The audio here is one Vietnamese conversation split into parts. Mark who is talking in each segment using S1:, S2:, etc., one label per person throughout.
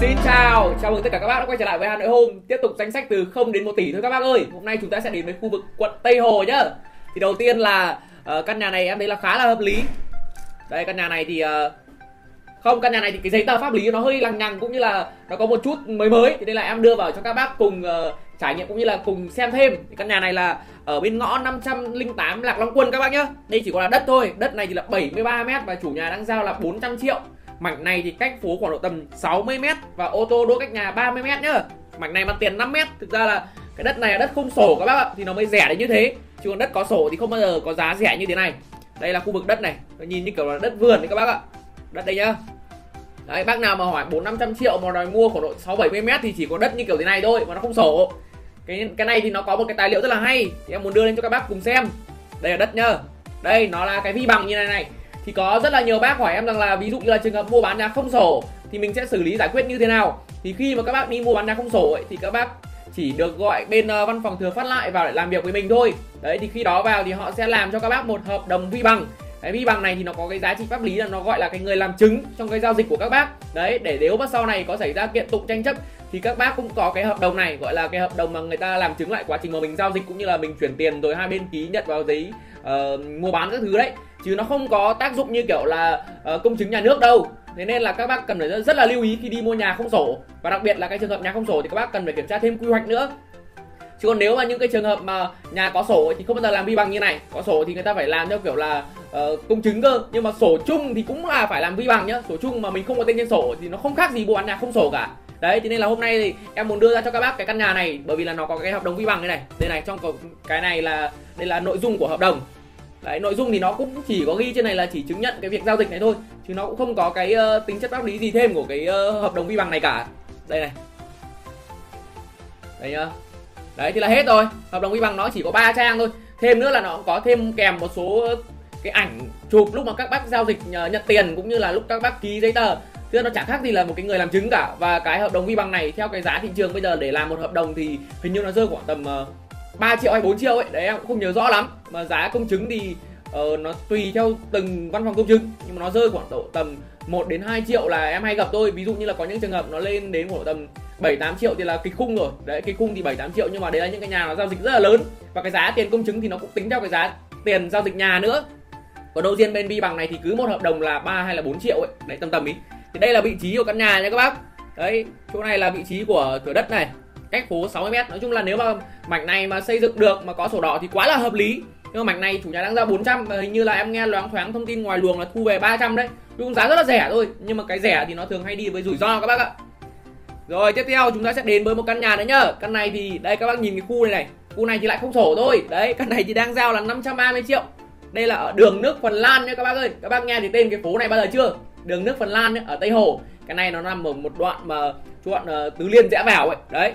S1: Xin chào, chào mừng tất cả các bác đã quay trở lại với Hà Nội hôm Tiếp tục danh sách từ 0 đến 1 tỷ thôi các bác ơi. Hôm nay chúng ta sẽ đến với khu vực quận Tây Hồ nhá. Thì đầu tiên là uh, căn nhà này em thấy là khá là hợp lý. Đây căn nhà này thì uh, Không căn nhà này thì cái giấy tờ pháp lý nó hơi lằng nhằng cũng như là nó có một chút mới mới. Thế nên là em đưa vào cho các bác cùng uh, trải nghiệm cũng như là cùng xem thêm. Thì Căn nhà này là ở bên ngõ 508 Lạc Long Quân các bác nhá. Đây chỉ có là đất thôi. Đất này thì là 73 mét và chủ nhà đang giao là 400 triệu. Mảnh này thì cách phố khoảng độ tầm 60 m và ô tô đỗ cách nhà 30 m nhá. Mảnh này mặt tiền 5 m. Thực ra là cái đất này là đất không sổ các bác ạ thì nó mới rẻ đến như thế. Chứ còn đất có sổ thì không bao giờ có giá rẻ như thế này. Đây là khu vực đất này. Nó nhìn như kiểu là đất vườn đấy các bác ạ. Đất đây nhá. Đấy, bác nào mà hỏi 4 500 triệu mà đòi mua khoảng độ 6 70 m thì chỉ có đất như kiểu thế này thôi mà nó không sổ. Cái cái này thì nó có một cái tài liệu rất là hay thì em muốn đưa lên cho các bác cùng xem. Đây là đất nhá. Đây nó là cái vi bằng như này này thì có rất là nhiều bác hỏi em rằng là ví dụ như là trường hợp mua bán nhà không sổ thì mình sẽ xử lý giải quyết như thế nào? Thì khi mà các bác đi mua bán nhà không sổ ấy, thì các bác chỉ được gọi bên uh, văn phòng thừa phát lại vào để làm việc với mình thôi. Đấy thì khi đó vào thì họ sẽ làm cho các bác một hợp đồng vi bằng. Cái vi bằng này thì nó có cái giá trị pháp lý là nó gọi là cái người làm chứng trong cái giao dịch của các bác. Đấy để nếu mà sau này có xảy ra kiện tụng tranh chấp thì các bác cũng có cái hợp đồng này gọi là cái hợp đồng mà người ta làm chứng lại quá trình mà mình giao dịch cũng như là mình chuyển tiền rồi hai bên ký nhận vào giấy uh, mua bán các thứ đấy chứ nó không có tác dụng như kiểu là uh, công chứng nhà nước đâu. Thế nên là các bác cần phải rất là lưu ý khi đi mua nhà không sổ. Và đặc biệt là cái trường hợp nhà không sổ thì các bác cần phải kiểm tra thêm quy hoạch nữa. Chứ còn nếu mà những cái trường hợp mà nhà có sổ thì không bao giờ làm vi bằng như này. Có sổ thì người ta phải làm theo kiểu là uh, công chứng cơ. Nhưng mà sổ chung thì cũng là phải làm vi bằng nhá. Sổ chung mà mình không có tên trên sổ thì nó không khác gì mua bán nhà không sổ cả. Đấy thế nên là hôm nay thì em muốn đưa ra cho các bác cái căn nhà này bởi vì là nó có cái hợp đồng vi bằng như này. Đây này trong cái này là đây là nội dung của hợp đồng đấy nội dung thì nó cũng chỉ có ghi trên này là chỉ chứng nhận cái việc giao dịch này thôi chứ nó cũng không có cái uh, tính chất pháp lý gì thêm của cái uh, hợp đồng vi bằng này cả. Đây này. Đây nhá. Đấy thì là hết rồi. Hợp đồng vi bằng nó chỉ có 3 trang thôi. Thêm nữa là nó có thêm kèm một số cái ảnh chụp lúc mà các bác giao dịch ờ, nhận tiền cũng như là lúc các bác ký giấy tờ. Tức nó chẳng khác gì là một cái người làm chứng cả. Và cái hợp đồng vi bằng này theo cái giá thị trường bây giờ để làm một hợp đồng thì hình như nó rơi khoảng tầm uh, 3 triệu hay 4 triệu ấy đấy em cũng không nhớ rõ lắm. Mà giá công chứng thì uh, nó tùy theo từng văn phòng công chứng nhưng mà nó rơi khoảng độ tầm 1 đến 2 triệu là em hay gặp tôi ví dụ như là có những trường hợp nó lên đến khoảng tầm 7 8 triệu thì là kịch khung rồi. Đấy kịch khung thì 7 8 triệu nhưng mà đấy là những cái nhà nó giao dịch rất là lớn. Và cái giá tiền công chứng thì nó cũng tính theo cái giá tiền giao dịch nhà nữa. Còn đâu riêng bên Bi bằng này thì cứ một hợp đồng là 3 hay là 4 triệu ấy. Đấy tầm tầm ý. Thì đây là vị trí của căn nhà nha các bác. Đấy chỗ này là vị trí của thửa đất này cách phố 60 mét. Nói chung là nếu mà mảnh này mà xây dựng được mà có sổ đỏ thì quá là hợp lý. Nhưng mà mảnh này chủ nhà đang ra 400 và hình như là em nghe loáng thoáng thông tin ngoài luồng là thu về 300 đấy. Cũng giá rất là rẻ thôi nhưng mà cái rẻ thì nó thường hay đi với rủi ro các bác ạ. Rồi tiếp theo chúng ta sẽ đến với một căn nhà nữa nhá. Căn này thì đây các bác nhìn cái khu này này. Khu này thì lại không sổ thôi. Đấy căn này thì đang giao là 530 triệu. Đây là ở đường nước Phần Lan nhá các bác ơi. Các bác nghe thì tên cái phố này bao giờ chưa? Đường nước Phần Lan nhá, ở Tây Hồ. Cái này nó nằm ở một đoạn mà đoạn uh, tứ liên rẽ vào ấy. Đấy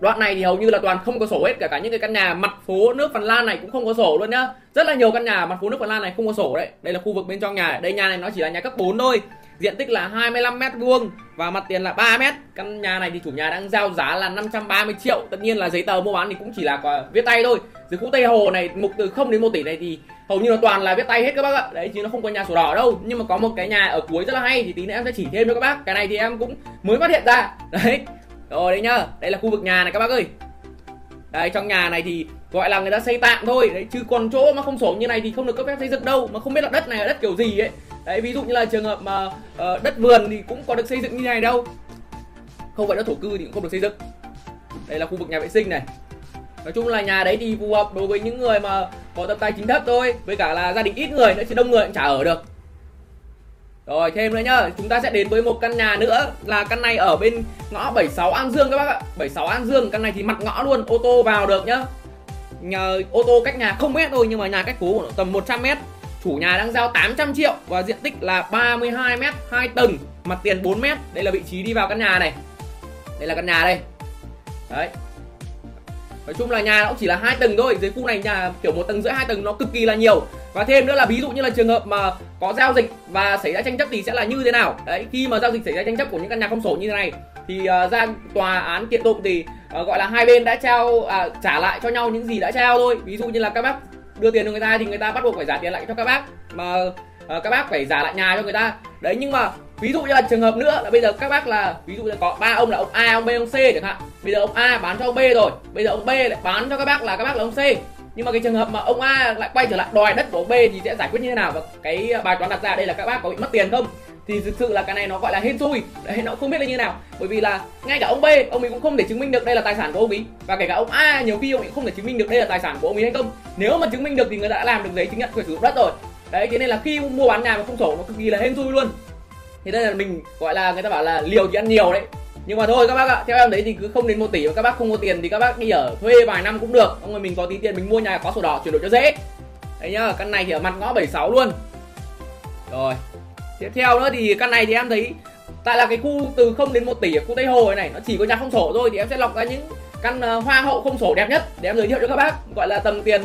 S1: đoạn này thì hầu như là toàn không có sổ hết cả cả những cái căn nhà mặt phố nước Phần Lan này cũng không có sổ luôn nhá. Rất là nhiều căn nhà mặt phố nước Phần Lan này không có sổ đấy. Đây là khu vực bên trong nhà. Đây nhà này nó chỉ là nhà cấp 4 thôi. Diện tích là 25 mét vuông và mặt tiền là 3 mét. Căn nhà này thì chủ nhà đang giao giá là 530 triệu. Tất nhiên là giấy tờ mua bán thì cũng chỉ là viết tay thôi. Dưới khu Tây Hồ này, mục từ 0 đến 1 tỷ này thì hầu như là toàn là viết tay hết các bác ạ. Đấy, chứ nó không có nhà sổ đỏ đâu. Nhưng mà có một cái nhà ở cuối rất là hay thì tí nữa em sẽ chỉ thêm cho các bác. Cái này thì em cũng mới phát hiện ra. Đấy rồi đấy nhá. Đây là khu vực nhà này các bác ơi. Đây trong nhà này thì gọi là người ta xây tạm thôi. Đấy chứ còn chỗ mà không sổ như này thì không được cấp phép xây dựng đâu. Mà không biết là đất này là đất kiểu gì ấy. Đấy ví dụ như là trường hợp mà uh, đất vườn thì cũng có được xây dựng như này đâu. Không phải đất thổ cư thì cũng không được xây dựng. Đây là khu vực nhà vệ sinh này. Nói chung là nhà đấy thì phù hợp đối với những người mà có tập tài chính thấp thôi. Với cả là gia đình ít người nữa chứ đông người cũng chả ở được rồi, thêm nữa nhá, chúng ta sẽ đến với một căn nhà nữa là căn này ở bên ngõ 76 An Dương các bác ạ. 76 An Dương, căn này thì mặt ngõ luôn, ô tô vào được nhá. Nhà ô tô cách nhà không mét thôi, nhưng mà nhà cách phố của tầm 100 mét. Chủ nhà đang giao 800 triệu và diện tích là 32 mét 2 tầng, mặt tiền 4 mét. Đây là vị trí đi vào căn nhà này. Đây là căn nhà đây. Đấy nói chung là nhà nó cũng chỉ là hai tầng thôi dưới khu này nhà kiểu một tầng rưỡi hai tầng nó cực kỳ là nhiều. Và thêm nữa là ví dụ như là trường hợp mà có giao dịch và xảy ra tranh chấp thì sẽ là như thế nào? Đấy khi mà giao dịch xảy ra tranh chấp của những căn nhà không sổ như thế này thì uh, ra tòa án kiện tụng thì uh, gọi là hai bên đã trao uh, trả lại cho nhau những gì đã trao thôi. Ví dụ như là các bác đưa tiền cho người ta thì người ta bắt buộc phải trả tiền lại cho các bác mà uh, các bác phải trả lại nhà cho người ta. Đấy nhưng mà ví dụ như là trường hợp nữa là bây giờ các bác là, ví dụ là có ba ông là ông A, ông B, ông C chẳng hạn. Bây giờ ông A bán cho ông B rồi, bây giờ ông B lại bán cho các bác là các bác là ông C. Nhưng mà cái trường hợp mà ông A lại quay trở lại đòi đất của ông B thì sẽ giải quyết như thế nào? Và cái bài toán đặt ra đây là các bác có bị mất tiền không? Thì thực sự là cái này nó gọi là hên xui. Đấy, nó không biết là như nào. Bởi vì là ngay cả ông B, ông ấy cũng không thể chứng minh được đây là tài sản của ông ấy. Và kể cả ông A nhiều khi ông ấy không thể chứng minh được đây là tài sản của ông ấy hay không. Nếu mà chứng minh được thì người ta đã làm được giấy chứng nhận quyền sử dụng đất rồi. Đấy, thế nên là khi mua bán nhà mà không sổ, nó cực kỳ là hên xui luôn thì đây là mình gọi là người ta bảo là liều thì ăn nhiều đấy. Nhưng mà thôi các bác ạ theo em đấy thì cứ không đến một tỷ mà các bác không có tiền thì các bác đi ở thuê vài năm cũng được. Ông người mình có tí tiền mình mua nhà có sổ đỏ chuyển đổi cho dễ. Đấy nhá căn này thì ở mặt ngõ 76 luôn. Rồi tiếp theo nữa thì căn này thì em thấy tại là cái khu từ 0 đến 1 tỷ ở khu Tây Hồ này, này nó chỉ có nhà không sổ thôi thì em sẽ lọc ra những căn ờ, hoa hậu không sổ đẹp nhất để em giới thiệu cho các bác. Gọi là tầm tiền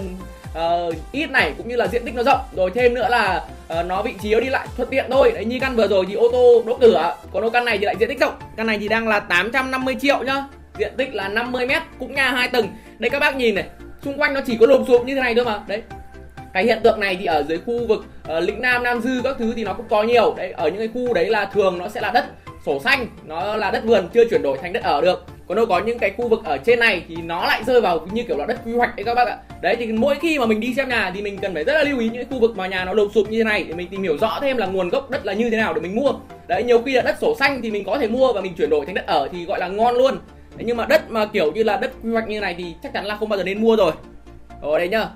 S1: uh, ít này cũng như là diện tích nó rộng. Rồi thêm nữa là uh, nó vị trí nó đi lại thuận tiện thôi. Đấy như căn vừa rồi thì ô tô đỗ cửa còn ô căn này thì lại diện tích rộng. Căn này thì đang là 850 triệu nhá. Diện tích là 50 mét cũng nhà hai tầng. Đây các bác nhìn này xung quanh nó chỉ có lùm xùm như thế này thôi mà. Đấy. Cái hiện tượng này thì ở dưới khu vực uh, lĩnh nam nam dư các thứ thì nó cũng có nhiều. Đấy ở những cái khu đấy là thường nó sẽ là đất sổ xanh nó là đất vườn chưa chuyển đổi thành đất ở được. Còn đâu có những cái khu vực ở trên này thì nó lại rơi vào như kiểu là đất quy hoạch đấy các bác ạ đấy thì mỗi khi mà mình đi xem nhà thì mình cần phải rất là lưu ý những cái khu vực mà nhà nó lụp sụp như thế này để mình tìm hiểu rõ thêm là nguồn gốc đất là như thế nào để mình mua. Đấy nhiều khi là đất sổ xanh thì mình có thể mua và mình chuyển đổi thành đất ở thì gọi là ngon luôn. Đấy, nhưng mà đất mà kiểu như là đất quy hoạch như này thì chắc chắn là không bao giờ nên mua rồi. Ở đây nhá.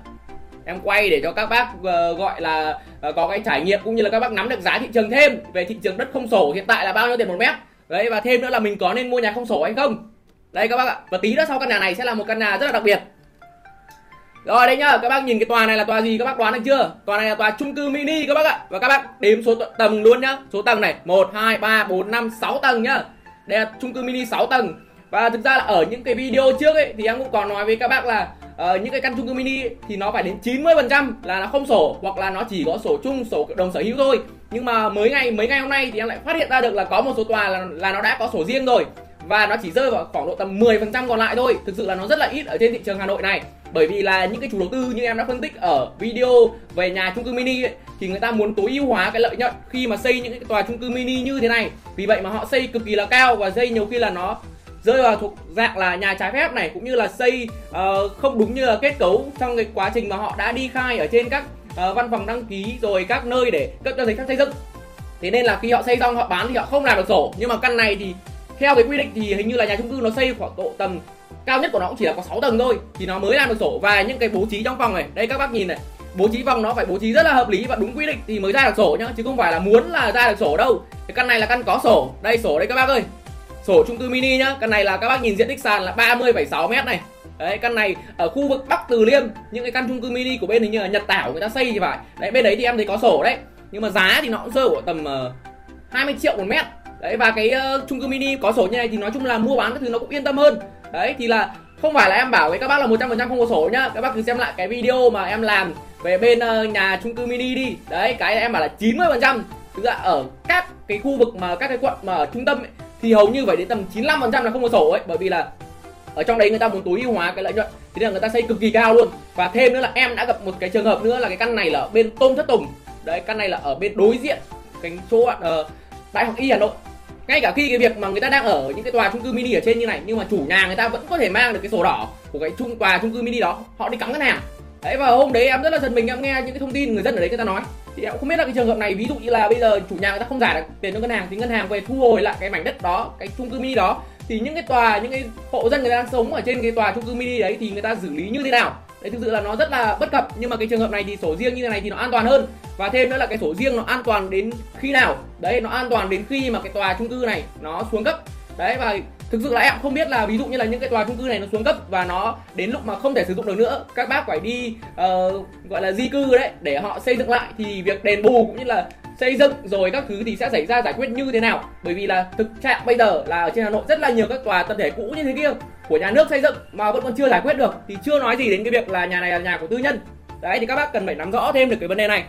S1: Em quay để cho các bác uh, gọi là uh, có cái trải nghiệm cũng như là các bác nắm được giá thị trường thêm về thị trường đất không sổ hiện tại là bao nhiêu tiền một mét. Đấy và thêm nữa là mình có nên mua nhà không sổ hay không. Đây các bác ạ. Và tí nữa sau căn nhà này sẽ là một căn nhà rất là đặc biệt rồi đây nhá các bác nhìn cái tòa này là tòa gì các bác đoán được chưa? Tòa này là tòa chung cư mini các bác ạ. Và các bác đếm số tầng luôn nhá. Số tầng này một hai ba bốn năm sáu tầng nhá. Đây là chung cư mini 6 tầng. Và thực ra là ở những cái video trước ấy thì em cũng còn nói với các bác là uh, những cái căn chung cư mini thì nó phải đến 90% là nó không sổ hoặc là nó chỉ có sổ chung sổ đồng sở hữu thôi. Nhưng mà mới ngày mấy ngày hôm nay thì em lại phát hiện ra được là có một số tòa là là nó đã có sổ riêng rồi và nó chỉ rơi vào khoảng độ tầm 10% còn lại thôi. Thực sự là nó rất là ít ở trên thị trường Hà Nội này. Bởi vì là những cái chủ đầu tư như em đã phân tích ở video về nhà chung cư mini ấy, thì người ta muốn tối ưu hóa cái lợi nhuận khi mà xây những cái tòa chung cư mini như thế này. Vì vậy mà họ xây cực kỳ là cao và xây nhiều khi là nó rơi vào thuộc dạng là nhà trái phép này cũng như là xây uh, không đúng như là kết cấu trong cái quá trình mà họ đã đi khai ở trên các uh, văn phòng đăng ký rồi các nơi để cấp cho giấy phép xây dựng. Thế nên là khi họ xây xong họ bán thì họ không làm được sổ. Nhưng mà căn này thì theo cái quy định thì hình như là nhà chung cư nó xây khoảng độ tầng cao nhất của nó cũng chỉ là có 6 tầng thôi thì nó mới làm được sổ. Và những cái bố trí trong phòng này đây các bác nhìn này bố trí phòng nó phải bố trí rất là hợp lý và đúng quy định thì mới ra được sổ nhá chứ không phải là muốn là ra được sổ đâu. Cái căn này là căn có sổ. Đây sổ đây các bác ơi. Sổ chung cư mini nhá căn này là các bác nhìn diện tích sàn là 30,6 mét này. Đấy căn này ở khu vực bắc từ liêm những cái căn chung cư mini của bên hình như là nhật tảo người ta xây thì phải. Đấy bên đấy thì em thấy có sổ đấy nhưng mà giá thì nó cũng rơi của tầm ờ, uh, 20 triệu một mét đấy và cái uh, chung cư mini có sổ như này thì nói chung là mua bán các thứ nó cũng yên tâm hơn. Đấy thì là không phải là em bảo với các bác là 100% không có sổ nhá. Các bác cứ xem lại cái video mà em làm về bên uh, nhà chung cư mini đi. Đấy cái em bảo là 90% thực ra ở các cái khu vực mà các cái quận mà ở trung tâm ấy, thì hầu như phải đến tầm 95% là không có sổ ấy. Bởi vì là ở trong đấy người ta muốn tối ưu hóa cái lợi nhuận. Thế nên là người ta xây cực kỳ cao luôn. Và thêm nữa là em đã gặp một cái trường hợp nữa là cái căn này là ở bên tôm thất tùng. Đấy căn này là ở bên đối diện cái chỗ uh, đại học y hà nội ngay cả khi cái việc mà người ta đang ở những cái tòa chung cư mini ở trên như này, nhưng mà chủ nhà người ta vẫn có thể mang được cái sổ đỏ của cái chung, tòa chung cư mini đó. Họ đi cắm ngân hàng. Đấy, và hôm đấy em rất là giật mình, em nghe những cái thông tin người dân ở đấy người ta nói. Thì em không biết là cái trường hợp này, ví dụ như là bây giờ chủ nhà người ta không giải được tiền cho ngân hàng, thì ngân hàng về thu hồi lại cái mảnh đất đó, cái chung cư mini đó. Thì những cái tòa, những cái hộ dân người ta đang sống ở trên cái tòa chung cư mini đấy thì người ta xử lý như thế nào? Đấy thực sự là nó rất là bất cập. Nhưng mà cái trường hợp này thì sổ riêng như thế này thì nó an toàn hơn. Và thêm nữa là cái sổ riêng nó an toàn đến khi nào? Đấy nó an toàn đến khi mà cái tòa chung cư này nó xuống cấp. Đấy và thực sự là em không biết là ví dụ như là những cái tòa chung cư này nó xuống cấp và nó đến lúc mà không thể sử dụng được nữa các bác phải đi uh, gọi là di cư đấy để họ xây dựng lại thì việc đền bù cũng như là xây dựng rồi các thứ thì sẽ xảy ra giải quyết như thế nào? Bởi vì là thực trạng bây giờ là ở trên hà nội rất là nhiều các tòa tập thể cũ như thế kia của nhà nước xây dựng mà vẫn còn chưa giải quyết được thì chưa nói gì đến cái việc là nhà này là nhà của tư nhân. Đấy, thì các bác cần phải nắm rõ thêm được cái vấn đề này.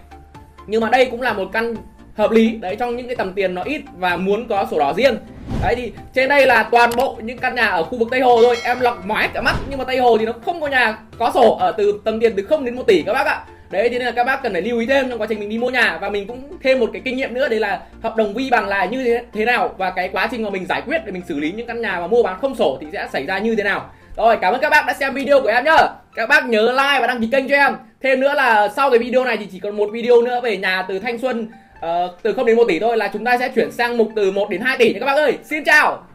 S1: Nhưng mà đây cũng là một căn hợp lý. Đấy, trong những cái tầm tiền nó ít và muốn có sổ đỏ riêng. Đấy, thì trên đây là toàn bộ những căn nhà ở khu vực tây hồ thôi. Em lọc mãi cả mắt, nhưng mà tây hồ thì nó không có nhà có sổ ở từ tầm tiền từ 0 đến 1 tỷ các bác ạ đấy thế nên là các bác cần phải lưu ý thêm trong quá trình mình đi mua nhà. Và mình cũng thêm một cái kinh nghiệm nữa đấy là hợp đồng vi bằng là như thế, thế nào và cái quá trình mà mình giải quyết để mình xử lý những căn nhà mà mua bán không sổ thì sẽ xảy ra như thế nào. Rồi cảm ơn các bác đã xem video của em nhá. Các bác nhớ like và đăng ký kênh cho em. Thêm nữa là sau cái video này thì chỉ còn một video nữa về nhà từ thanh xuân uh, từ không đến 1 tỷ thôi là chúng ta sẽ chuyển sang mục từ 1 đến 2 tỷ nha các bác ơi. Xin chào!